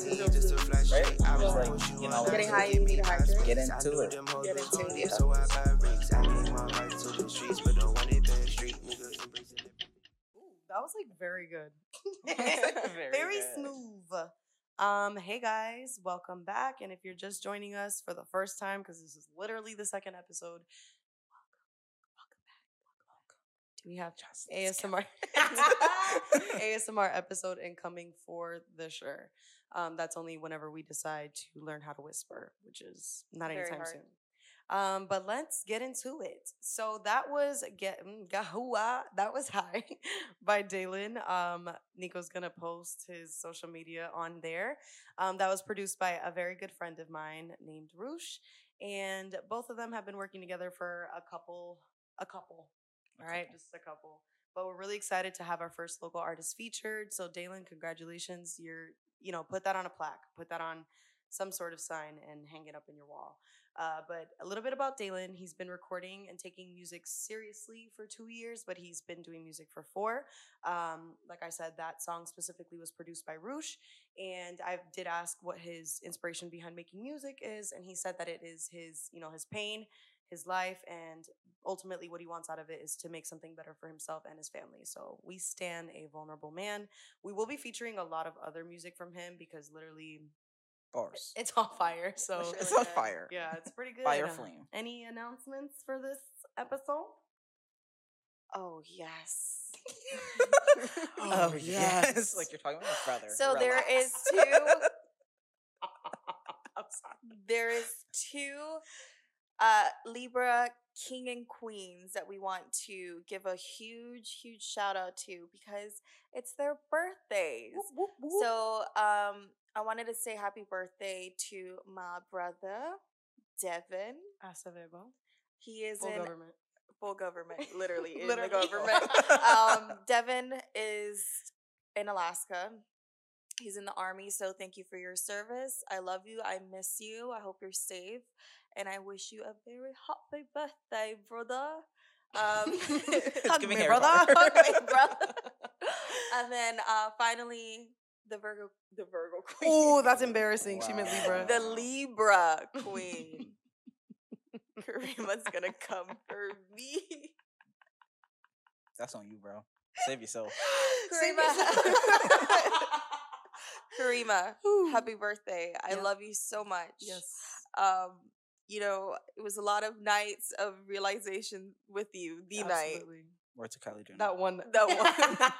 I That's how got it a makes need me just to flash Right? I Just like, you you know, that Getting high, give you me need to. Get into it. Get was into it. So I buy. I gave my life to the streets, but don't want it back street, nigga. Embracing it. Ooh, that was like very good. Very very good. smooth. Um, hey guys, welcome back. And if you're just joining us for the first time, because this is literally the second episode, welcome, welcome back, welcome. Do we have ASMR ASMR episode incoming for the sure? Um, that's only whenever we decide to learn how to whisper, which is not Very anytime hard. soon. Um, but let's get into it. So that was get mm, Gahua, that was high by Dalen. Um, Nico's gonna post his social media on there. Um, that was produced by a very good friend of mine named Roosh, and both of them have been working together for a couple, a couple, all right, couple. just a couple. But we're really excited to have our first local artist featured. So Dalen, congratulations! You're, you know, put that on a plaque, put that on some sort of sign, and hang it up in your wall. Uh, but a little bit about Dalen. He's been recording and taking music seriously for two years, but he's been doing music for four. Um, like I said, that song specifically was produced by Roosh. And I did ask what his inspiration behind making music is, and he said that it is his, you know, his pain, his life, and ultimately what he wants out of it is to make something better for himself and his family. So we stand a vulnerable man. We will be featuring a lot of other music from him because literally Bars. it's on fire. So It's It's on fire. yeah, it's pretty good. Fire Uh, flame. Any announcements for this episode? Oh yes. Oh, yes. like you're talking about your brother. So there Relax. is two. I'm sorry. There is two uh, Libra king and queens that we want to give a huge, huge shout out to because it's their birthdays. So um, I wanted to say happy birthday to my brother Devin. Acevedo. He is Full in government. full government, literally in Literally. the government. um, Devin is in Alaska. He's in the army, so thank you for your service. I love you. I miss you. I hope you're safe, and I wish you a very happy birthday, brother. Um, Hug giving me, brother. vibe. Hug me, brother. and then uh, finally, the Virgo, the Virgo queen. Oh, that's embarrassing. She meant Libra. the Libra queen. Karima's gonna come for me. That's on you, bro. Save yourself. Save Karima. Karima, happy birthday. I Yeah. love you so much. Yes. Um, you know, it was a lot of nights of realization with you. The night. Absolutely. Word to Kylie Jenner. That one. That one.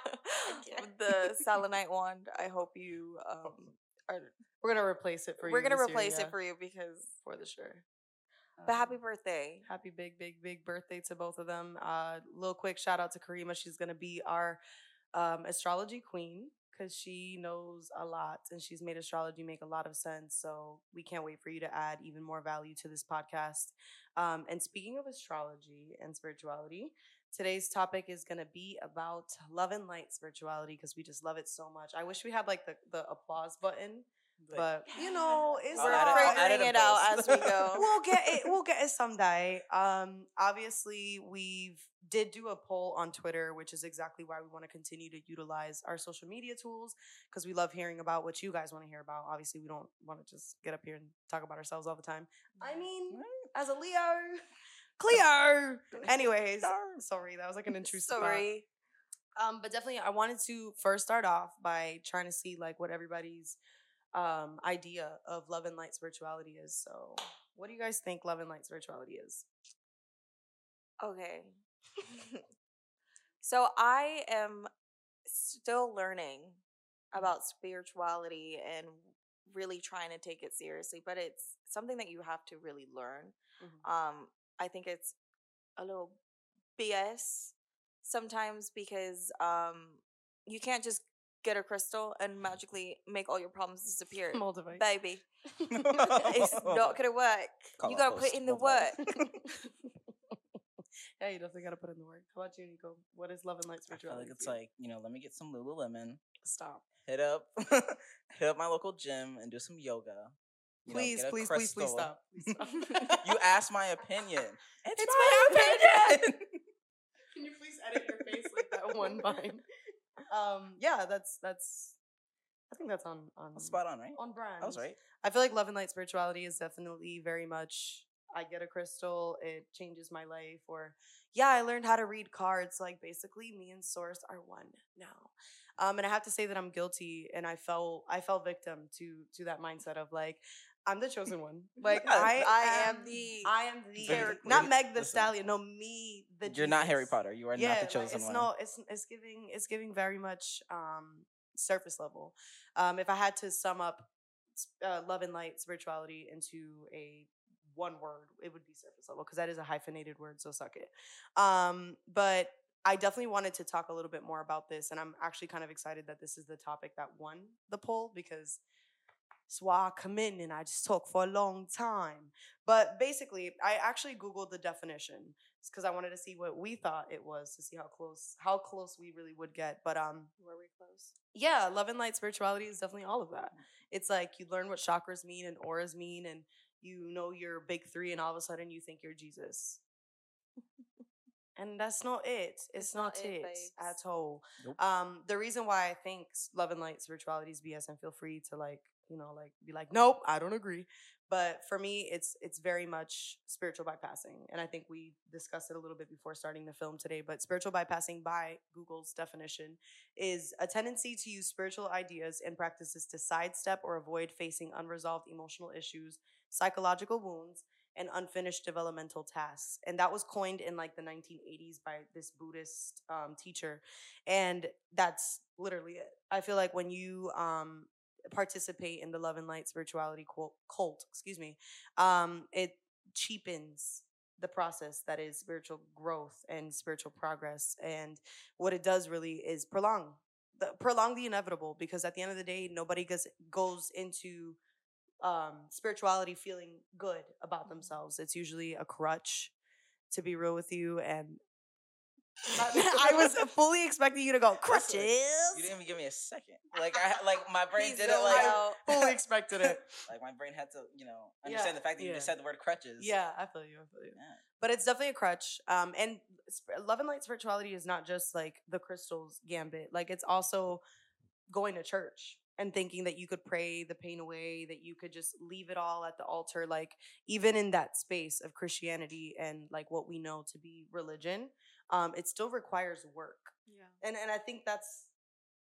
the selenite wand. I hope you um are We're gonna replace it for you. we're gonna this year, replace yeah, it for you because for the sure. but happy Um, birthday. happy big big big birthday to both of them uh little quick shout out to karima she's gonna be our um astrology queen because she knows a lot and she's made astrology make a lot of sense so we can't wait for you to add even more value to this podcast. Um and speaking of astrology and spirituality today's topic is going to be about love and light spirituality because we just love it so much. I wish we had like the, the applause button but you know it's I'll We're add it- figuring it out as we go. we'll get it. We'll get it someday. Um, obviously, we've did do a poll on Twitter, which is exactly why we want to continue to utilize our social media tools because we love hearing about what you guys want to hear about. Obviously, we don't want to just get up here and talk about ourselves all the time. I mean, as a Leo, Cleo. Anyways, sorry, that was like an intrusive. thought. Sorry. Um, but definitely, I wanted to first start off by trying to see like what everybody's um idea of love and light spirituality is. So, what do you guys think love and light spirituality is? Okay. so I am still learning about spirituality and really trying to take it seriously, but it's something that you have to really learn. Mhm. Um, I think it's a little BS sometimes because um, you can't just get a crystal and magically make all your problems disappear. Moldavite. Baby, it's not gonna work. Call you gotta put in the Moldavite. work. yeah, you definitely got to put in the work. How about you, Nico? What is love and light I feel like it's like, you know, let me get some Lululemon, stop. hit up hit up my local gym and do some yoga. You Please, get a please, please, please stop. Please stop. you asked my opinion. It's, It's my, my opinion. Can you please edit your face like that one vine? Um, yeah, that's that's I think that's on on Spot on, right? on brand. I was right. I feel like love and light spirituality is definitely very much. I get a crystal, it changes my life. Or yeah, I learned how to read cards. Like basically, me and Source are one now. Um, and I have to say that I'm guilty, and I fell I fell victim to to that mindset of like I'm the chosen one. Like Yeah, I I am am the I am the Very not. Meg the Listen. Stallion. No, me the. You're not Harry Potter. You are yeah, not the like, chosen it's one. no, it's it's giving it's giving very much um surface level. Um, if I had to sum up uh, love and light spirituality into a one word, it would be surface level because that is a hyphenated word. So suck it. Um, but I definitely wanted to talk a little bit more about this, and I'm actually kind of excited that this is the topic that won the poll because why I come in and I just talk for a long time. But basically, I actually googled the definition because I wanted to see what we thought it was to see how close how close we really would get. But um, Were we close? yeah, love and light spirituality is definitely all of that. It's like you learn what chakras mean and auras mean, and you know your big three, and all of a sudden you think you're Jesus. and that's not it. It's, It's not, not it, it, at all. Nope. Um, the reason why I think love and light spirituality is BS, and feel free to like, you know, like be like, nope, I don't agree. But for me, it's it's very much spiritual bypassing, and I think we discussed it a little bit before starting the film today. But spiritual bypassing, by Google's definition, is a tendency to use spiritual ideas and practices to sidestep or avoid facing unresolved emotional issues, psychological wounds, and unfinished developmental tasks. And that was coined in like the 1980s by this Buddhist um, teacher. And that's literally it. I feel like when you um, participate in the love and light spirituality cult, cult excuse me, um, it cheapens the process that is spiritual growth and spiritual progress. And what it does really is prolong the prolong the inevitable because at the end of the day, nobody goes goes into um, spirituality feeling good about themselves. It's usually a crutch, to be real with you. And I was fully expecting you to go crutches. You didn't even give me a second. Like I like my brain didn't zoned like out. fully expected it. like my brain had to you know understand Yeah, the fact that you just said the word crutches. Yeah, I feel you. I feel you. Yeah. But it's definitely a crutch. Um, and sp- love and light spirituality is not just like the crystals gambit. Like it's also going to church and thinking that you could pray the pain away, that you could just leave it all at the altar. Like even in that space of Christianity and like what we know to be religion, um, it still requires work Yeah. and and I think that's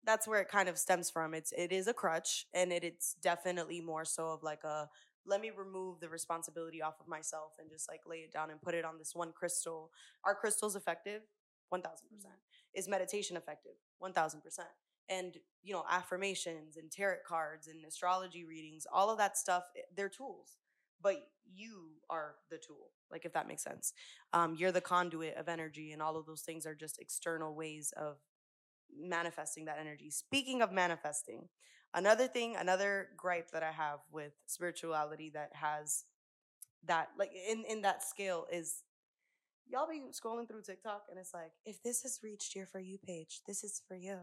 that's where it kind of stems from. It's it is a crutch, and it, it's definitely more so of like a let me remove the responsibility off of myself and just like lay it down and put it on this one crystal. Are crystals effective? One thousand percent. Is meditation effective? One thousand percent. And you know affirmations and tarot cards and astrology readings, all of that stuff, eh, they're tools. But you are the tool, like if that makes sense. Um, you're the conduit of energy and all of those things are just external ways of manifesting that energy. Speaking of manifesting another thing another gripe that i have with spirituality that has that like in in that scale is y'all be scrolling through tiktok and it's like if this has reached your for you page this is for you.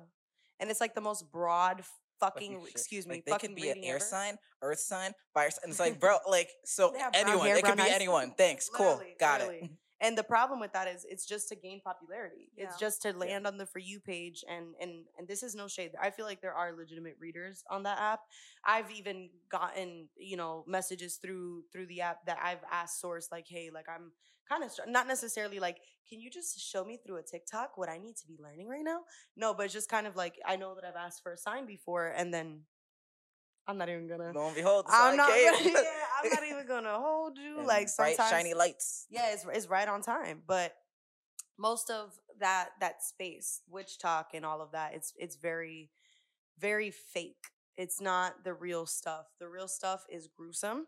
And it's like the most broad fucking excuse me Like they fucking could be an air ever. sign, earth sign, fire sign. It's like, bro, like so They have brown anyone. hair, it could be eyes. anyone. Thanks. Cool. Got literally. it. And the problem with that is it's just to gain popularity. It's just to land on the for you page and and and this is no shade. I feel like there are legitimate readers on that app. I've even gotten, you know, messages through through the app that I've asked source like, "Hey, like I'm kind of str- not necessarily like, can you just show me through a TikTok what I need to be learning right now?" No, but it's just kind of like I know that I've asked for a sign before and then I'm not even gonna Lo and behold, I'm not gonna, yeah, I'm not even gonna hold you. And like bright, sometimes shiny lights. yeah, it's it's right on time. But most of that that space, witch talk and all of that, it's it's very, very fake. It's not the real stuff. The real stuff is gruesome,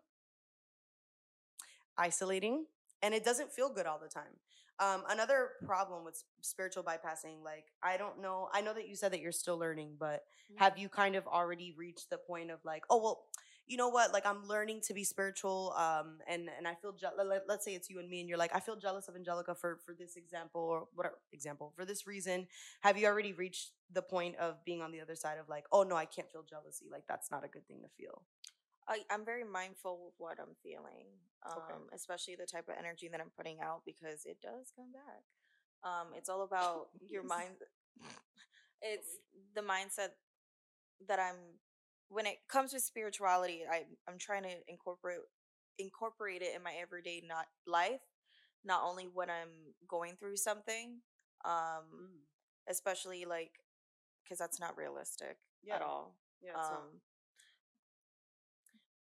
isolating, and it doesn't feel good all the time. Um, another problem with spiritual bypassing, like I don't know, I know that you said that you're still learning, but have you kind of already reached the point of like, oh well, you know what? Like I'm learning to be spiritual, um, and and I feel je- let, let's say it's you and me, and you're like, I feel jealous of Angelica for for this example or whatever example for this reason. Have you already reached the point of being on the other side of like, oh no, I can't feel jealousy. Like that's not a good thing to feel. I, I'm very mindful of what I'm feeling, um, Okay. especially the type of energy that I'm putting out because it does come back. Um, it's all about your mind. It's the mindset that I'm when it comes to spirituality, I I'm trying to incorporate incorporate it in my everyday not life, not only when I'm going through something, um, Mm. especially like because that's not realistic Yeah. at all. Yeah. Um,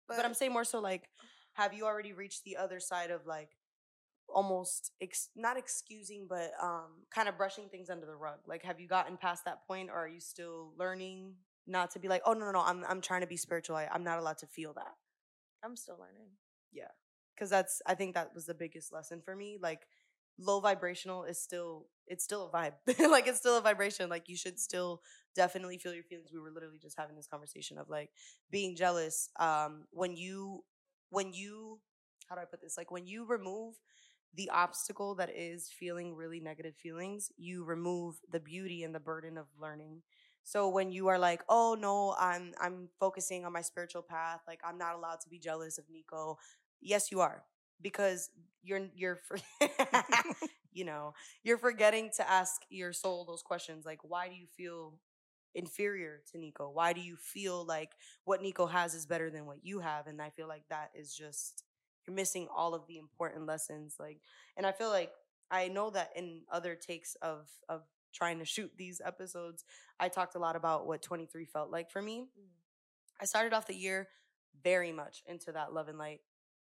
but, I'm saying more so like, have you already reached the other side of like almost ex- not excusing, but um, kind of brushing things under the rug? Like, have you gotten past that point, or are you still learning not to be like, oh no no no, I'm I'm trying to be spiritual. I, I'm not allowed to feel that. I'm still learning. Yeah, because that's I think that was the biggest lesson for me. Like, low vibrational is still it's still a vibe. like it's still a vibration. Like you should still definitely feel your feelings. We were literally just having this conversation of like being jealous. Um, when you when you how do I put this? Like when you remove the obstacle that is feeling really negative feelings, you remove the beauty and the burden of learning. So when you are like, "Oh no, I'm I'm focusing on my spiritual path. Like I'm not allowed to be jealous of Nico." Yes, you are. Because you're you're for, you know, you're forgetting to ask your soul those questions like why do you feel inferior to Nico? Why do you feel like what Nico has is better than what you have? And I feel like that is just you're missing all of the important lessons. Like, and I feel like I know that in other takes of of trying to shoot these episodes, I talked a lot about what 23 felt like for me. Mm. I started off the year very much into that love and light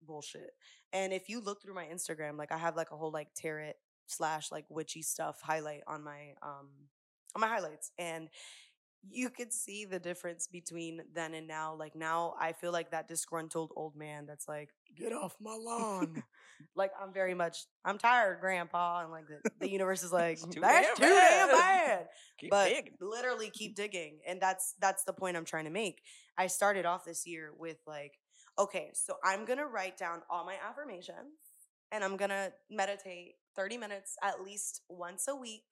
bullshit. And if you look through my Instagram, like I have like a whole like tarot slash like witchy stuff highlight on my um on my highlights. And you could see the difference between then and now. Like now I feel like that disgruntled old man that's like, get off my lawn. like I'm very much I'm tired, grandpa. And like the, the universe is like, too that's damn too damn bad." bad Keep but digging. literally keep digging and that's that's the point i'm trying to make i started off this year with like okay so i'm gonna write down all my affirmations and i'm gonna meditate 30 minutes at least once a week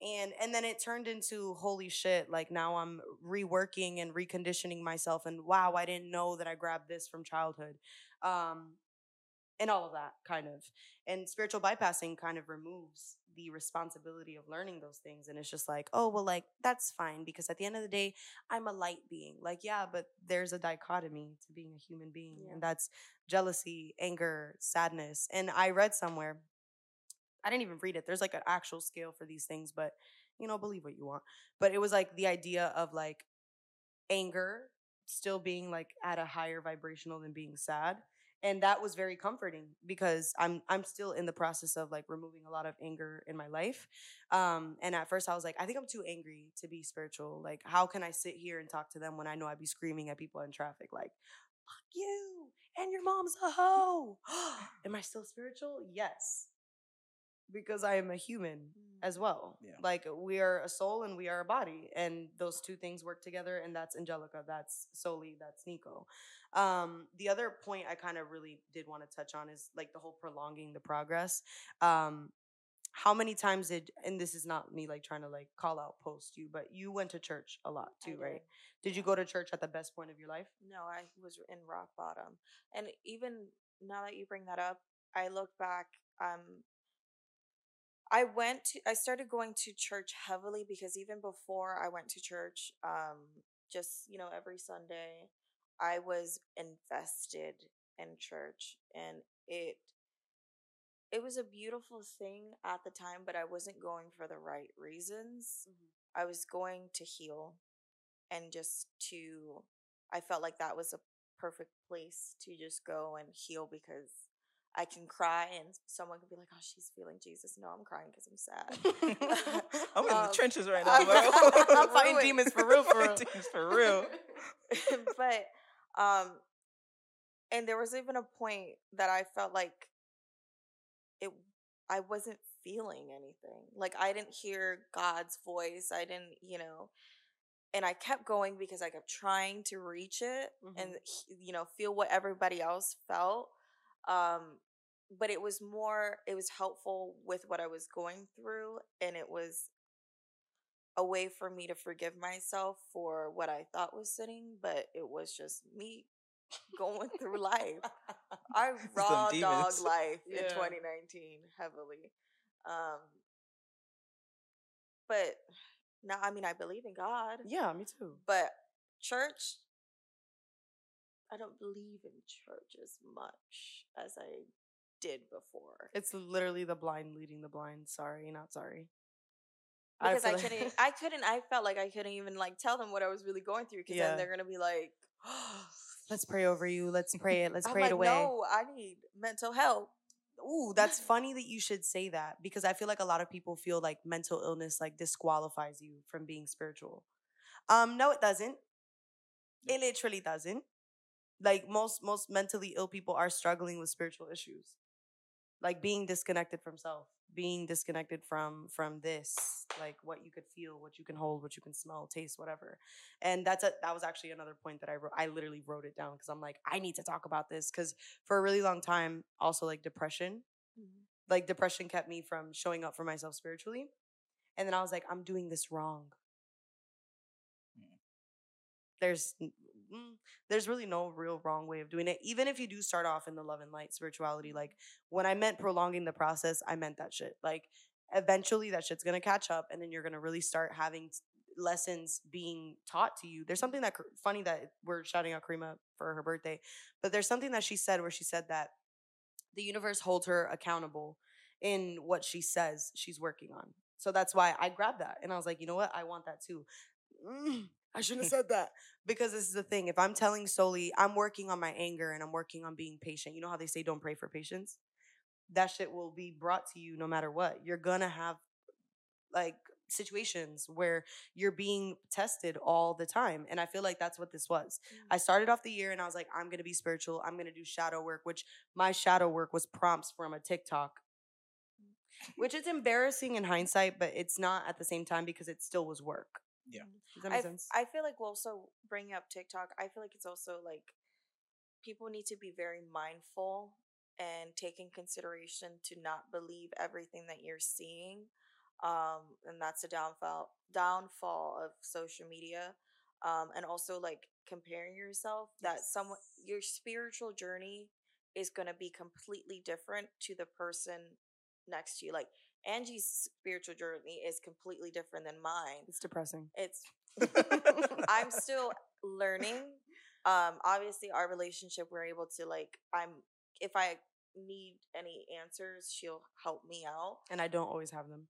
and and then it turned into holy shit like now i'm reworking and reconditioning myself and wow i didn't know that i grabbed this from childhood. Um and all of that kind of and spiritual bypassing kind of removes the responsibility of learning those things and it's just like oh well like that's fine because at the end of the day i'm a light being like yeah but there's a dichotomy to being a human being Yeah. and that's jealousy anger sadness and i read somewhere i didn't even read it there's like an actual scale for these things but you know believe what you want but it was like the idea of like anger still being like at a higher vibrational than being sad and that was very comforting because i'm i'm still in the process of like removing a lot of anger in my life um and at first i was like i think i'm too angry to be spiritual like how can i sit here and talk to them when i know i'd be screaming at people in traffic like fuck you and your mom's a hoe. Am i still spiritual? Yes because i am a human Mm. as well. Yeah. Like we are a soul and we are a body, and those two things work together. And that's Angelica. That's Soli. That's Nico. Um, the other point I kind of really did want to touch on is like the whole prolonging the progress. Um, how many times did and this is not me like trying to like call out post you, but you went to church a lot I too, right? did. Did you go to church at the best point of your life? No, I was in rock bottom. And even now that you bring that up, I look back, um I went to I started going to church heavily because even before I went to church, um just, you know, every Sunday, I was invested in church and it it was a beautiful thing at the time, but I wasn't going for the right reasons. I was going to heal and just to I felt like that was a perfect place to just go and heal because I can cry and someone could be like, "Oh, she's feeling Jesus." No, I'm crying because I'm sad. I'm in the Um, trenches right now, I'm-. I'm fighting demons for real, for real. Demons for real. but um, and there was even a point that I felt like it. I wasn't feeling anything. Like I didn't hear God's voice. I didn't, you know. And I kept going because I kept trying to reach it and you know feel what everybody else felt. Um, but it was more. It was helpful with what I was going through, and it was a way for me to forgive myself for what I thought was sinning, but it was just me going through life. I Some raw dog life in 2019 heavily. Um but now I mean I believe in God, yeah, me too. but church I don't believe in church as much as I did before. It's literally the blind leading the blind. Sorry, not sorry. Because I, like- couldn't, I couldn't. I felt like I couldn't even like tell them what I was really going through. Because Yeah. then they're gonna be like, Let's pray over you. Let's pray it. Let's I'm pray like, it away. no, I need mental help. Ooh, that's funny that you should say that because I feel like a lot of people feel like mental illness like disqualifies you from being spiritual. Um, no, it doesn't. It literally doesn't. Like most most mentally ill people are struggling with spiritual issues. Like being disconnected from self, being disconnected from from this, like what you could feel, what you can hold, what you can smell, taste, whatever. And that's a, that was actually another point that I wrote. I literally wrote it down because I'm like, I need to talk about this because for a really long time, also like depression, like depression kept me from showing up for myself spiritually. And then I was like, I'm doing this wrong. Mm. There's mm, there's really no real wrong way of doing it. Even if you do start off in the love and light spirituality, like when I meant prolonging the process, I meant that shit. Like eventually that shit's gonna catch up, and then you're gonna really start having lessons being taught to you. There's something that funny that we're shouting out Karima for her birthday, but there's something that she said where she said that the universe holds her accountable in what she says she's working on. So that's why I grabbed that and I was like, you know what? I want that too. I shouldn't have said that because this is the thing. If I'm telling Soli, I'm working on my anger and I'm working on being patient. You know how they say don't pray for patience? That shit will be brought to you no matter what. You're gonna have like situations where you're being tested all the time. And I feel like that's what this was. Mm. I started off the year and I was like, I'm gonna be spiritual. I'm gonna do shadow work, which my shadow work was prompts from a TikTok. Mm. Which is embarrassing in hindsight, but it's not at the same time because it still was work. Yeah. Does that I, make f- sense? I feel like also bringing up TikTok, I feel like it's also like people need to be very mindful and take in consideration to not believe everything that you're seeing. Um, and that's a downfall downfall of social media. Um, and also like comparing yourself that someone your spiritual journey is gonna be completely different to the person next to you. Like Angie's spiritual journey is completely different than mine. it's depressing. It's I'm still learning. Um, obviously, our relationship, we're able to like. I'm if I need any answers, she'll help me out, and I don't always have them.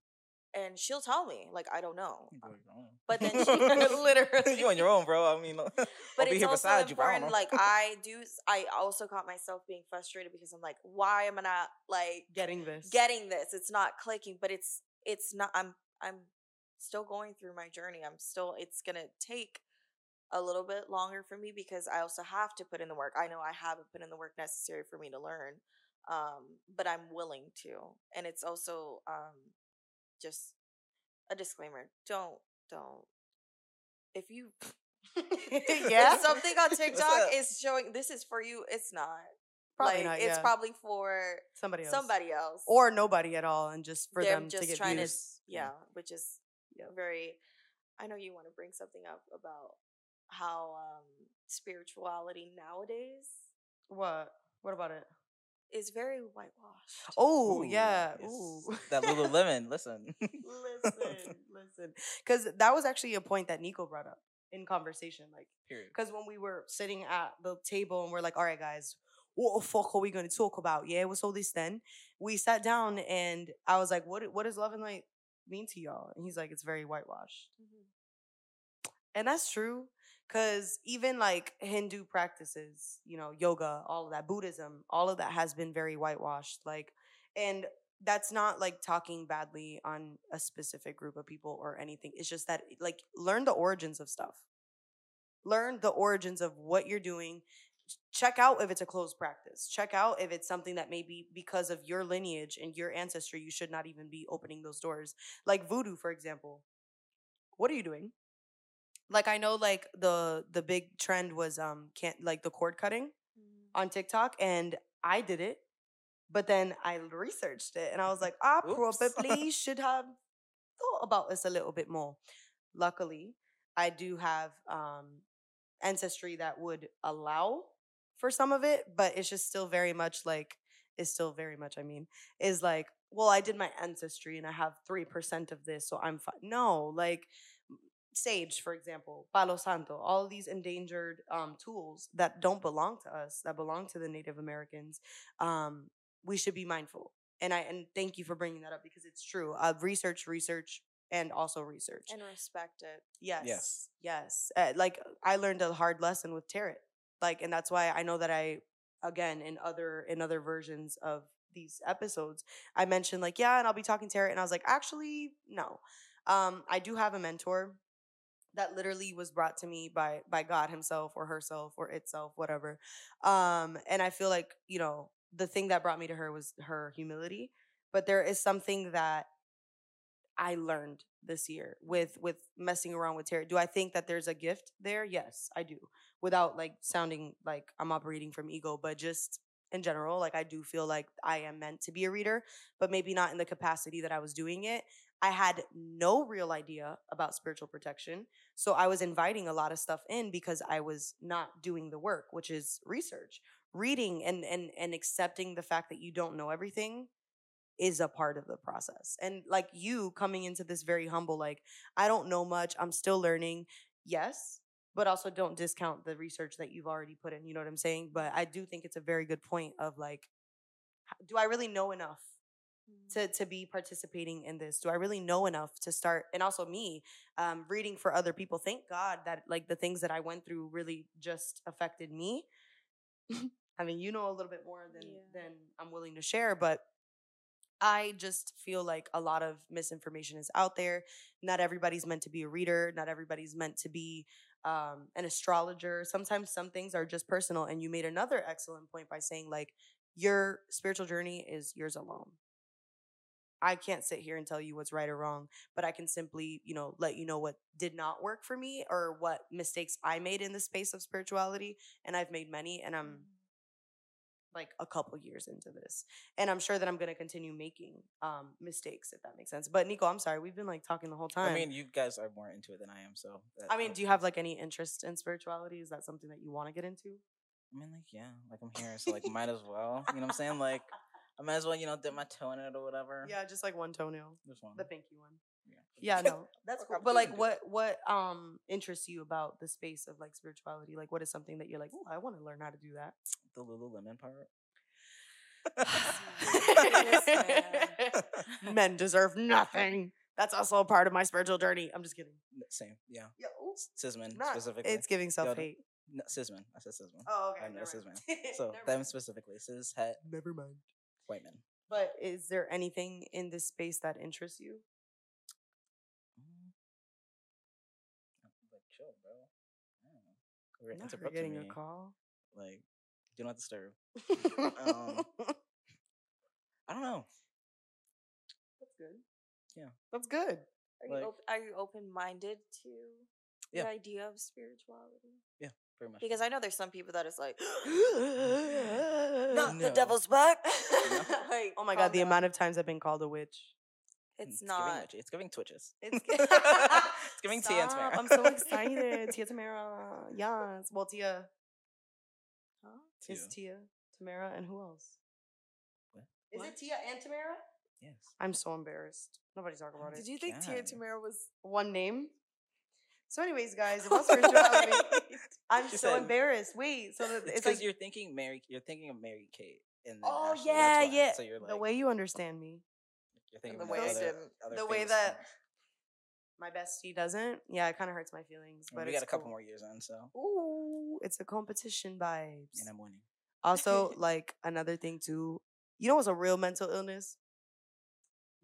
And she'll tell me like I don't know. You go your own. But then she- Literally. you on your own, bro. I mean, I'll But be it's here beside you. bro. I don't important. know. Like I do, I also caught myself being frustrated because I'm like, why am I not like Getting this. getting this? It's not clicking, but it's it's not. I'm I'm still going through my journey. I'm still. It's gonna take a little bit longer for me because I also have to put in the work. I know I haven't put in the work necessary for me to learn, um, but I'm willing to. And it's also um, just a disclaimer: don't don't if you yeah. something on TikTok is showing this is for you. It's not. Probably like not, it's yeah. probably for somebody else. somebody else Or nobody at all, and just for They're them to get trying views. to yeah, which is very. I know you want to bring something up about how um spirituality nowadays What? What about it? Is very whitewashed. Oh, oh yeah. Ooh. that Lululemon. Listen. listen, listen. Because that was actually a point that Nico brought up in conversation. Like, Period. because when we were sitting at the table and we're like, all right, guys, what the fuck are we going to talk about? Yeah, what's all this then? We sat down and I was like, what, what does love and light mean to y'all? And he's like, it's very whitewashed. Mm-hmm. And that's true. Cause even like Hindu practices, you know, yoga, all of that, Buddhism, all of that has been very whitewashed. Like, and that's not like talking badly on a specific group of people or anything. It's just that like learn the origins of stuff. Learn the origins of what you're doing. Check out if it's a closed practice. Check out if it's something that maybe because of your lineage and your ancestry, you should not even be opening those doors. Like voodoo, for example. What are you doing? Like I know like the the big trend was um can't like the cord cutting on TikTok and I did it. But then I researched it and I was like, I Oops. probably should have thought about this a little bit more. Luckily, I do have um ancestry that would allow for some of it, but it's just still very much like is still very much, I mean, is like, well, I did my ancestry and I have 3% of this, so I'm fine. No, like sage, for example, palo santo, all of these endangered um, tools that don't belong to us, that belong to the Native Americans, um, we should be mindful. And I and thank you for bringing that up because it's true. Uh, research, research, and also research. and respect it. Yes. Yes. Yes. Uh, like I learned a hard lesson with tarot. Like and that's why I know that I again in other in other versions of these episodes I mentioned like yeah and I'll be talking tarot and I was like actually no. Um I do have a mentor that literally was brought to me by by God himself or herself or itself whatever. Um and I feel like, you know, the thing that brought me to her was her humility, but there is something that I learned this year with with messing around with tarot. Do I think that there's a gift there? Yes, I do. Without like sounding like I'm operating from ego, but just in general, like I do feel like I am meant to be a reader, but maybe not in the capacity that I was doing it. I had no real idea about spiritual protection. So I was inviting a lot of stuff in because I was not doing the work, which is research. Reading and and and accepting the fact that you don't know everything is a part of the process. And like you coming into this very humble, like, I don't know much, I'm still learning. Yes, but also don't discount the research that you've already put in. You know what I'm saying? But I do think it's a very good point of like, do I really know enough to to be participating in this? Do I really know enough to start? And also me, um, reading for other people. Thank God that like the things that I went through really just affected me. I mean, you know a little bit more than Yeah. than I'm willing to share, but I just feel like a lot of misinformation is out there. Not everybody's meant to be a reader. Not everybody's meant to be um, an astrologer. Sometimes some things are just personal. And you made another excellent point by saying, like, your spiritual journey is yours alone. I can't sit here and tell you what's right or wrong, but I can simply, you know, let you know what did not work for me or what mistakes I made in the space of spirituality. And I've made many, and I'm like a couple years into this and i'm sure that i'm going to continue making um mistakes if that makes sense but nico i'm sorry we've been like talking the whole time I mean, you guys are more into it than I am, so. that- i mean do you have like any interest in spirituality is that something that you want to get into I mean, like, yeah, like I'm here, so like, might as well. You know what I'm saying? Like, I might as well, you know, dip my toe in it or whatever. yeah just like one toenail Just one. the pinky one Yeah. yeah no that's cool but like what what um interests you about the space of like spirituality like what is something that you're like oh i want to learn how to do that The Lululemon part. men deserve nothing that's also a part of my spiritual journey i'm just kidding Same, yeah. yeah, S- cis men Not- specifically. it's giving self-hate No, cis men. I said cis men. Oh, okay. I know never cis So Never them specifically, cis het Never mind. white men. But is there anything in this space that interests you? Mm. Like chill, bro. I don't know. We're Not her interrupting getting me. a call. Like, do not disturb. Um, I don't know. That's good. Yeah. That's good. Are you, op- are you open minded to Yeah. the idea of spirituality? Yeah, very much. Because I know there's some people that is like, Not the No. devil's back. oh my god, the amount of times I've been called a witch. it's Giving, not. witchy. it's giving twitches. It's, It's giving Tia and Stop, Tamera. I'm so excited. Tia Tamera. Yes. Well, Tia Huh? is Tia. Tia, Tamera, and who else? What? Is What? it Tia and Tamera? Yes. I'm so embarrassed. Nobody talk about it. Did you think Tia God. Tamera was? One name. So, anyways, guys, about spirituality, I'm She so said- embarrassed. Wait, so the, It's it's, because like you're thinking Mary. You're thinking of Mary Kate. And Oh, Ashley, yeah, yeah. So you're like the way you understand me, you're thinking the way other, other the way that women. My bestie doesn't. Yeah, it kind of hurts my feelings, but we got a couple cool. more years on, so Ooh, it's a competition vibes. and I'm winning. Also, like another thing too, you know what's a real mental illness?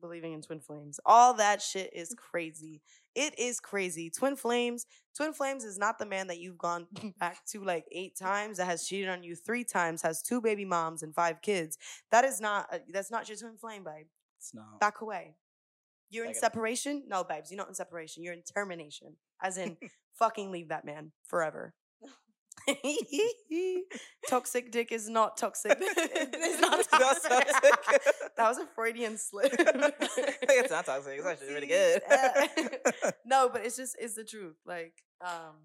Believing in twin flames. All that shit is mm. crazy. It is crazy. Twin flames. Twin flames is not the man that you've gone back to like eight times that has cheated on you three times, has two baby moms and five kids. That is not. A, that's not your twin flame, babe. It's not. Back away. You're in Back it up. separation? No, babes. You're not in separation. You're in termination. As in, fucking leave that man forever. toxic dick is not toxic. it's not toxic. that was a Freudian slip. it's not toxic. It's actually really good. No, but it's just it's the truth. Like, um,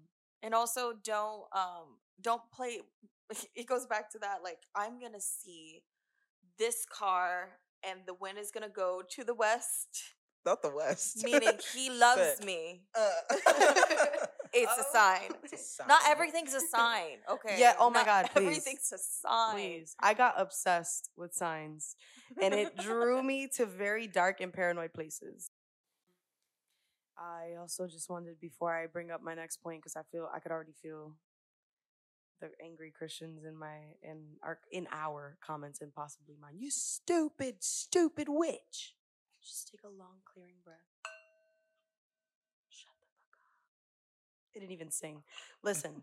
And also, don't um, don't play. It goes back to that. Like, I'm gonna see this car, and the wind is gonna go to the west, not the West. Meaning he loves But- me. Uh, It's a Oh, sign. it's a sign. Not everything's a sign. Okay. Yeah, oh my Not God, please. Everything's a sign. Please. I got obsessed with signs and it drew me to very dark and paranoid places. I also just wanted before I bring up my next point because I feel I could already feel the angry Christians in my in our in our comments and possibly mine. You stupid, stupid witch. Just take a long clearing breath. Shut the fuck up. It didn't even sing. Listen.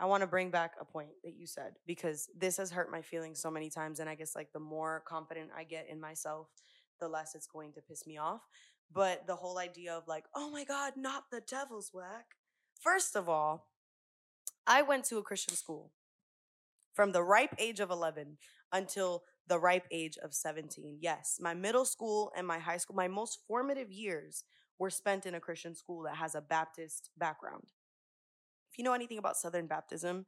I want to bring back a point that you said because this has hurt my feelings so many times. And I guess like the more confident I get in myself, the less it's going to piss me off. But the whole idea of like, oh my God, not the devil's work. First of all, I went to a Christian school from the ripe age of 11 until the ripe age of 17. Yes, my middle school and my high school, my most formative years were spent in a Christian school that has a Baptist background. If you know anything about Southern Baptism,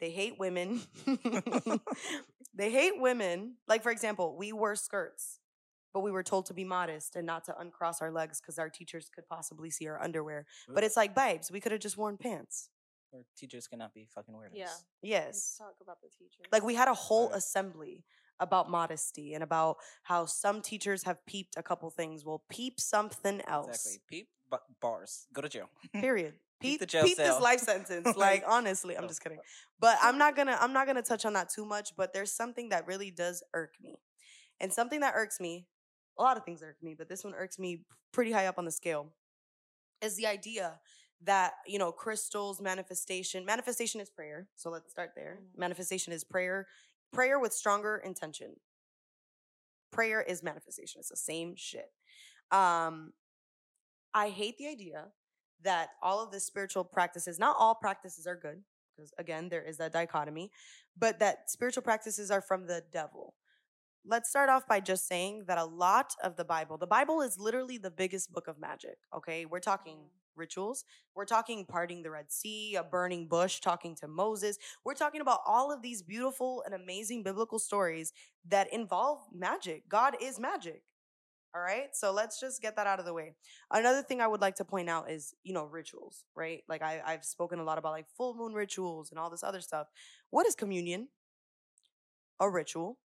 they hate women. they hate women. Like, for example, we wore skirts, but we were told to be modest and not to uncross our legs because our teachers could possibly see our underwear. But it's like, babes, we could have just worn pants. Our teachers cannot be fucking weirdos. Yeah. Let's Yes. talk about the teachers. Like, we had a whole Right. assembly about modesty and about how some teachers have peeped a couple things. Well, peep something else. Exactly. Peep ba- bars. Go to jail. Period. Peep Peep, the jail peep this life sentence. Like honestly, I'm Oh, just kidding. But I'm not gonna I'm not gonna touch on that too much. But there's something that really does irk me, and something that irks me. A lot of things irk me, but this one irks me pretty high up on the scale. Is the idea that you know crystals manifestation manifestation is prayer so let's start there Mhm. manifestation is prayer prayer with stronger intention. Prayer is manifestation. It's the same shit. Um i hate the idea that all of the spiritual practices not all practices are good because again there is that dichotomy but that spiritual practices are from the devil. Let's start off by just saying that a lot of the bible the bible is literally the biggest book of magic okay? We're talking Mhm. Rituals. We're talking parting the red sea a burning bush talking to moses. We're talking about all of these beautiful and amazing biblical stories that involve magic. God is magic. All right? So let's just get that out of the way. Another thing i would like to point out is you know rituals right? Like I, i've spoken a lot about like full moon rituals and all this other stuff. What is communion? A ritual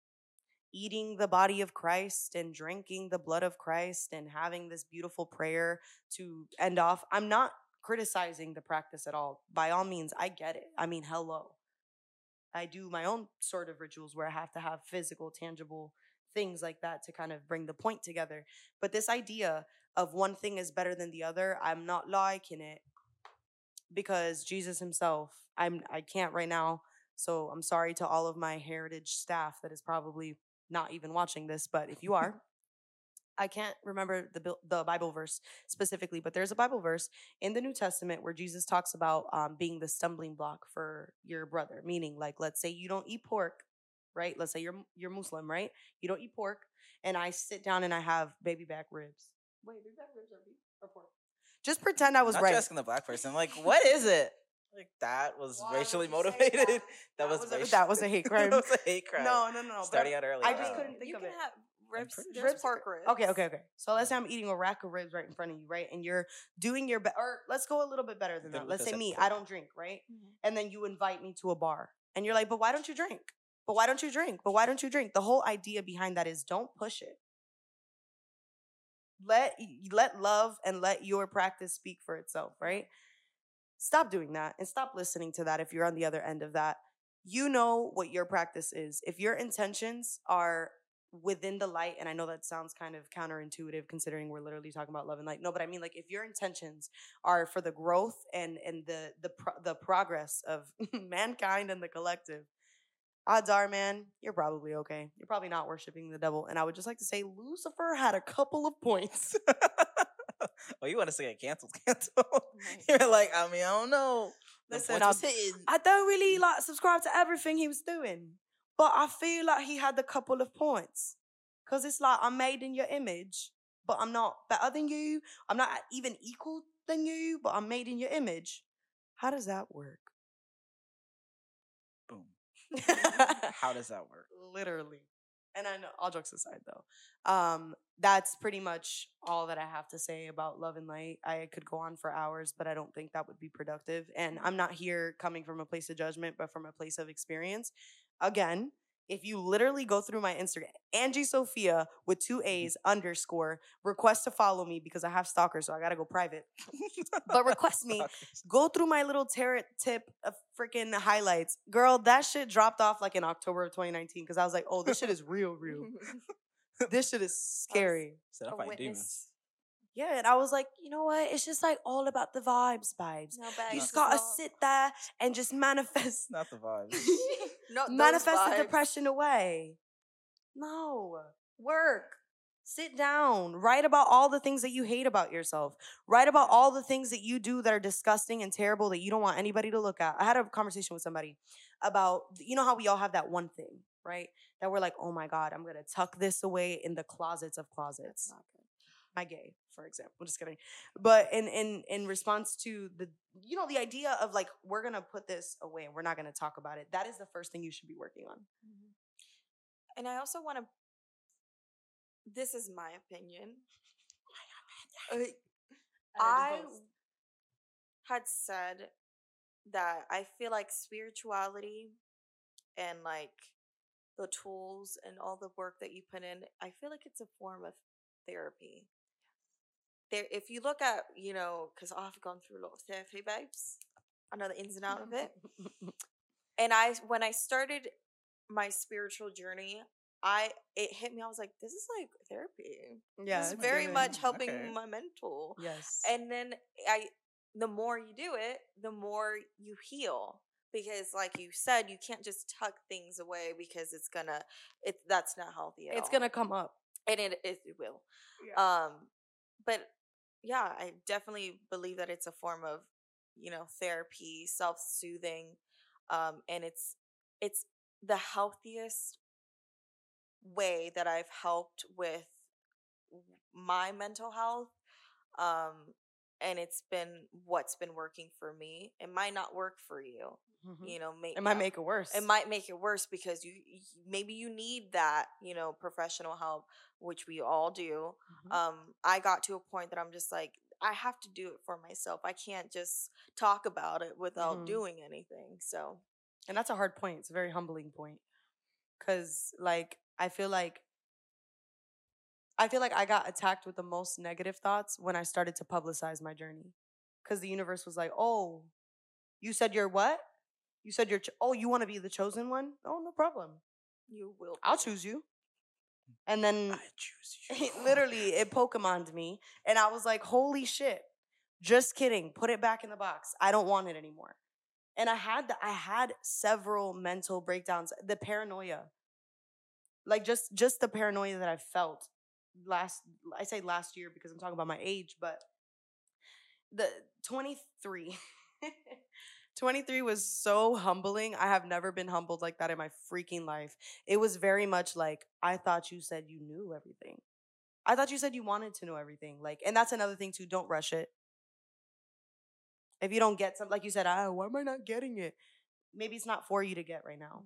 eating the body of christ and drinking the blood of christ and having this beautiful prayer to end off i'm not criticizing the practice at all. By all means i get it. I mean hello. I do my own sort of rituals where i have to have physical tangible things like that to kind of bring the point together. But this idea of one thing is better than the other i'm not liking it because jesus himself i'm i can't right now so i'm sorry to all of my heritage staff that is probably not even watching this but if you are i can't remember the the bible verse specifically but there's a bible verse in the new testament where jesus talks about um, being the stumbling block for your brother meaning like let's say you don't eat pork right let's say you're you're muslim right you don't eat pork and i sit down and i have baby back ribs wait baby back ribs are beef or pork just pretend i was Not right asking the black person. Like, what is it? Like that was Why racially motivated. that? That, That was, was a- that was a hate crime. that was a hate crime. no no no no Starting out early. I just wow. couldn't think you of can it. have ribs. pretty There's pork ribs. Okay, okay, okay. So let's say I'm eating a rack of ribs right in front of you, right? And you're doing your best, or let's go a little bit better than that. Let's say me, pork. I don't drink, right? Mhm. And then you invite me to a bar, and you're like, but why don't you drink? But why don't you drink? But why don't you drink? The whole idea behind that is don't push it. Let let love and let your practice speak for itself, right? Stop doing that and stop listening to that if you're on the other end of that. You know what your practice is. If your intentions are within the light and i know that sounds kind of counterintuitive considering we're literally talking about love and light no but i mean like if your intentions are for the growth and and the the pro- the progress of mankind and the collective odds are man you're probably okay you're probably not worshiping the devil and i would just like to say lucifer had a couple of points oh, you want to say it canceled? cancel? You're like, I mean, I don't know. Listen, I'm- i don't really mm. like subscribe to everything he was doing but i feel like he had a couple of points because it's like i'm made in your image but i'm not better than you i'm not even equal than you but i'm made in your image how does that work Boom. How does that work? literally and I know all jokes aside though, um, that's pretty much all that I have to say about love and light. I could go on for hours, but I don't think that would be productive. And I'm not here coming from a place of judgment, but from a place of experience. Again, if you literally go through my Instagram, Angie Sophia with two mm-hmm. A's underscore, request to follow me because I have stalkers, so I gotta go private. But request me. Go through my little tarot tip of freaking highlights. Girl, that shit dropped off like in October of 2019 because I was like, oh, this shit is real, real. this shit is scary. Said I A fight witness. demons. Yeah, and I was like, you know what? It's just like all about the vibes, vibes. No, You babes, just gotta all- sit there and just manifest Not the vibes. Not those manifest the depression away. No. Work. Sit down. Write about all the things that you hate about yourself. Write about all the things that you do that are disgusting and terrible that you don't want anybody to look at. I had a conversation with somebody about, you know how we all have that one thing, right? That we're like, oh my God, I'm going to tuck this away in the closets of closets. My gay, for example. I'm just kidding. But in in in response to the you know, the idea of like, we're gonna put this away and we're not gonna talk about it, that is the first thing you should be working on. Mhm. And I also want to. This is my opinion. Uh, I had said that I feel like spirituality and like the tools and all the work that you put in, I feel like it's a form of therapy. There, if you look at, you know, because I've gone through a lot of therapy, babes. I know the ins and out of it. and I, when I started my spiritual journey, I it hit me. I was like, this is like therapy. yeah, this it's very given. much helping Okay. my mental Yes. and then i the more you do it the more you heal because like you said you can't just tuck things away because it's gonna it that's not healthy at it's all. gonna come up. and it, it, it will um but yeah i definitely believe that it's a form of you know therapy self-soothing um and it's it's the healthiest way that i've helped with my mental health um and it's been what's been working for me. It might not work for you you know may, It might make it worse. it might make it worse because you maybe you need that you know professional help which we all do Mhm. um i got to a point that i'm just like i have to do it for myself i can't just talk about it without Mhm. doing anything so and that's a hard point. It's a very humbling point. Cause like I feel like I feel like I got attacked with the most negative thoughts when I started to publicize my journey. Cause the universe was like, "Oh, you said you're what? You said you're oh, you want to be the chosen one? Oh, no problem. you will I'll choose you." And then I choose you. it literally it Pokemoned me, and I was like, "Holy shit!" Just kidding. Put it back in the box. I don't want it anymore. And I had the, I had several mental breakdowns. The paranoia, like just just the paranoia that I felt last. I say last year because I'm talking about my age, but the 23. 23 was so humbling. I have never been humbled like that in my freaking life. It was very much like I thought you said you knew everything. I thought you said you wanted to know everything. Like, and that's another thing too. Don't rush it. If you don't get something, like you said, ah, why am I not getting it? Maybe it's not for you to get right now.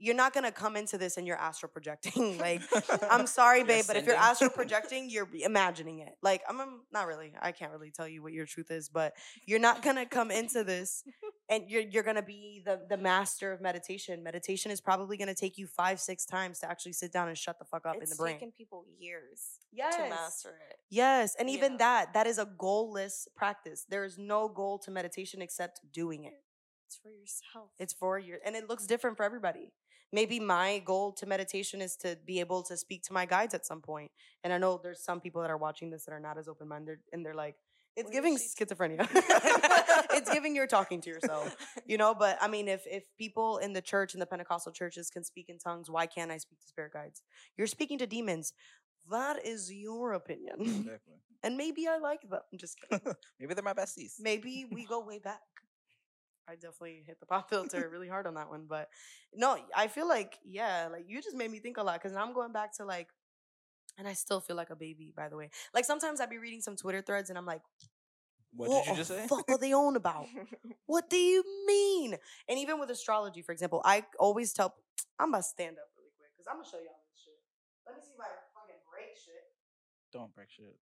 You're not gonna come into this and you're astral projecting. like, I'm sorry, babe, but if you're astral projecting, you're imagining it. Like, I'm, I'm not really. I can't really tell you what your truth is, but you're not gonna come into this and you're you're gonna be the the master of meditation. Meditation is probably gonna take you five, six times to actually sit down and shut the fuck up it's in the brain. It's taken people years yes. to master it Yes, and even Yeah. that that is a goalless practice. There is no goal to meditation except doing it. it's for yourself It's for your and it looks different for everybody. Maybe my goal to meditation is to be able to speak to my guides at some point. And I know there's some people that are watching this that are not as open minded and they're like, it's giving schizophrenia. it's giving you're talking to yourself. You know, but I mean if if people in the church in the Pentecostal churches can speak in tongues, why can't I speak to spirit guides? You're speaking to demons. That is your opinion. Exactly. and maybe I like them. I'm just kidding. Maybe they're my besties. maybe we go way back. I definitely hit the pop filter really hard on that one, but no, I feel like yeah, like you just made me think a lot because now I'm going back to like, and I still feel like a baby. By the way, like sometimes I'd be reading some Twitter threads and I'm like, What did you the just say? Fuck are they on about? What do you mean? And even with astrology, for example, I always tell I'm about to stand up really quick because I'm gonna show y'all this shit. Let me see if I fucking break shit. Don't break shit.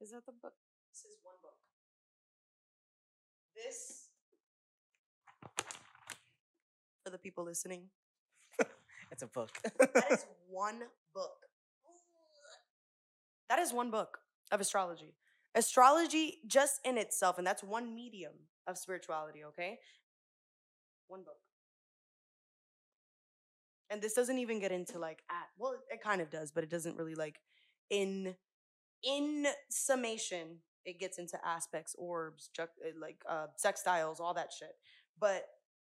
Is that the book? This, for the people listening, It's a book. that is one book. That is one book of astrology. Astrology just in itself, and that's one medium of spirituality, okay? One book. And this doesn't even get into like at well, it kind of does, but it doesn't really like in in summation, it gets into aspects, orbs, juc- uh, like uh, sextiles, all that shit. But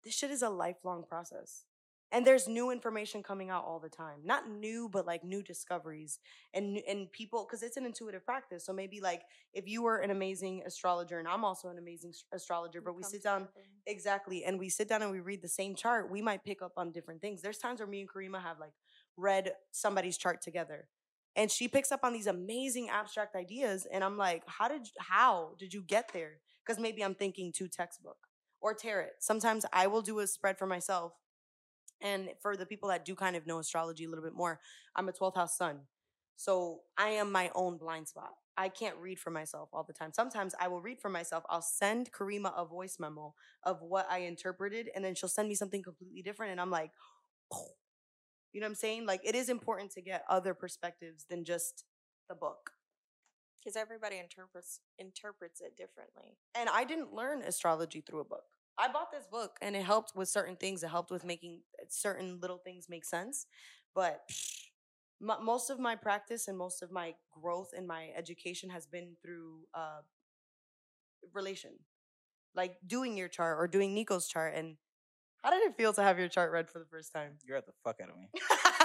this shit is a lifelong process. And there's new information coming out all the time. Not new, but like new discoveries and and people because it's an intuitive practice. So maybe like if you were an amazing astrologer and I'm also an amazing astrologer, but we sit down. Exactly. And we sit down and we read the same chart, we might pick up on different things. There's times where me and Karima have like read somebody's chart together. And she picks up on these amazing abstract ideas. And I'm like, how did you, how did you get there? Because maybe I'm thinking too textbook or tarot. Sometimes I will do a spread for myself. And for the people that do kind of know astrology a little bit more, I'm a 12th house sun. So I am my own blind spot. I can't read for myself all the time. Sometimes I will read for myself. I'll send Karima a voice memo of what I interpreted, and then she'll send me something completely different. And I'm like, oh. You know what I'm saying? Like, it is important to get other perspectives than just the book. because everybody interprets interprets it differently. And I didn't learn astrology through a book. I bought this book and it helped with certain things. It helped with making uh, certain little things make sense. But mo- most of my practice and most of my growth in my education has been through uh, relation, like doing your chart or doing Nico's chart. And how did it feel to have your chart read for the first time? You read the fuck out of me.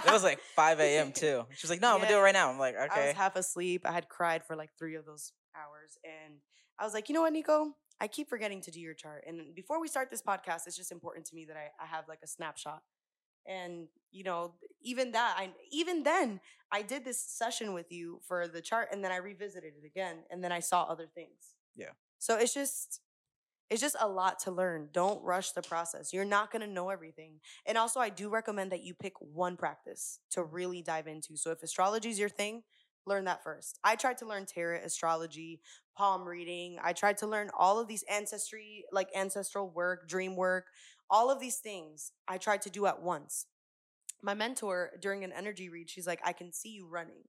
It was like 5 a.m. too. She was like, "No, I'm gonna do it right now." I'm like, okay. I was half asleep. I had cried for like three of those hours. And I was like, you know what, Nico? I keep forgetting to do your chart. And before we start this podcast, it's just important to me that I, I have like a snapshot. And you know, even that, I even then, I did this session with you for the chart, and then I revisited it again, and then I saw other things. Yeah. So it's just, it's just a lot to learn. Don't rush the process. You're not gonna know everything. And also, I do recommend that you pick one practice to really dive into. So if astrology is your thing, learn that first. I tried to learn tarot, astrology, palm reading. I tried to learn all of these ancestry, like ancestral work, dream work, all of these things I tried to do at once. My mentor during an energy read, she's like, I can see you running.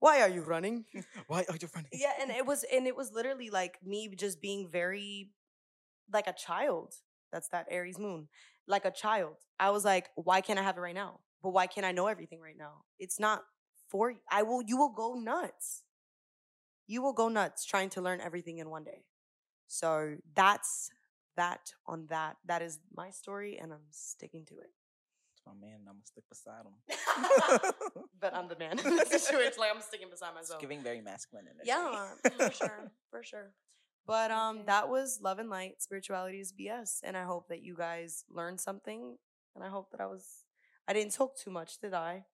Why are you running? Why are you running? yeah, and it was and it was literally like me just being very like a child. That's that Aries moon. Like a child. I was like, why can't I have it right now? But why can't I know everything right now? It's not for you. I will you will go nuts. You will go nuts trying to learn everything in one day. So that's that on that. That is my story and I'm sticking to it. It's my man. and I'm gonna stick beside him. but I'm the man in the situation. Like I'm sticking beside myself. It's giving very masculine energy. Yeah, for sure, for sure. But um, Okay. that was love and light. Spirituality is BS, and I hope that you guys learned something. And I hope that I was, I didn't talk too much, did I?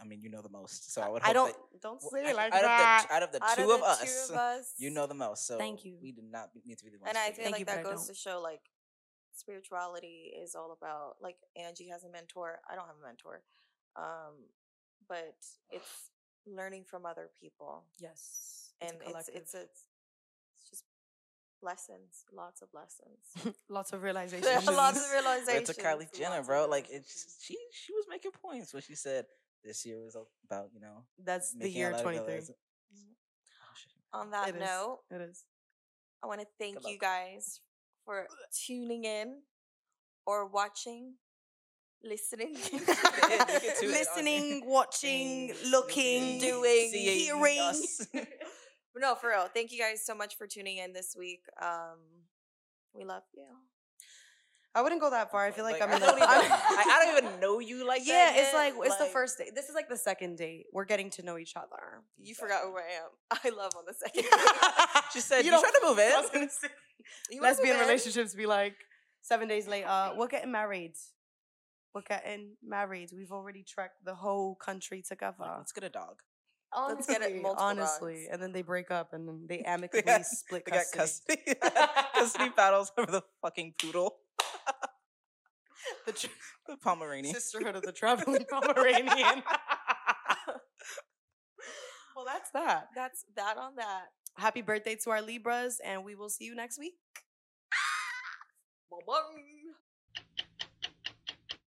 I mean, you know the most, so I would. I hope don't. that- Don't Well, say it like out that. Of the, out of the Out two of of, us, two of us, you know the most. So Thank you. We do not need to be the ones. and I feel like you, that goes to show like spirituality is all about like Angie has a mentor. I don't have a mentor, um, but it's learning from other people, yes, and it's it's a, it's just lessons, lots of lessons, lots of realizations. are lots of Where realizations. to Kylie Jenner, lots bro. Like it's she she was making points when she said this year was about you know That's the year twenty three. realiza- Mhm. Oh. On that It is. note, It is. I want to thank Good you luck. guys for tuning in or watching, listening, You can tune in on Listening, watching, looking, doing, seeing hearing. Us. But no, for real. Thank you guys so much for tuning in this week. Um, we love you. I wouldn't go that far. I feel like, I'm I in the. don't even, I'm- I, I don't even know you like yeah, that. it's yet, like it's the first date. This is like the second date. We're getting to know each other. You forgot who I am. I love on the second. She said, You "You, trying to move in?" gonna say, You lesbian move in? relationships be like seven days later. We're getting married. We're getting married. We've already trekked the whole country together. Let's get a dog. Let's get it Honestly, multiple honestly, dogs. and then they break up, and then they amicably got- split They got custody. custody. custody battles over the fucking poodle. the tr- The Pomeranian. sisterhood of the traveling Pomeranian. well, that's that. That's that on that. Happy birthday to our Libras, and we will see you next week. Bye-bye.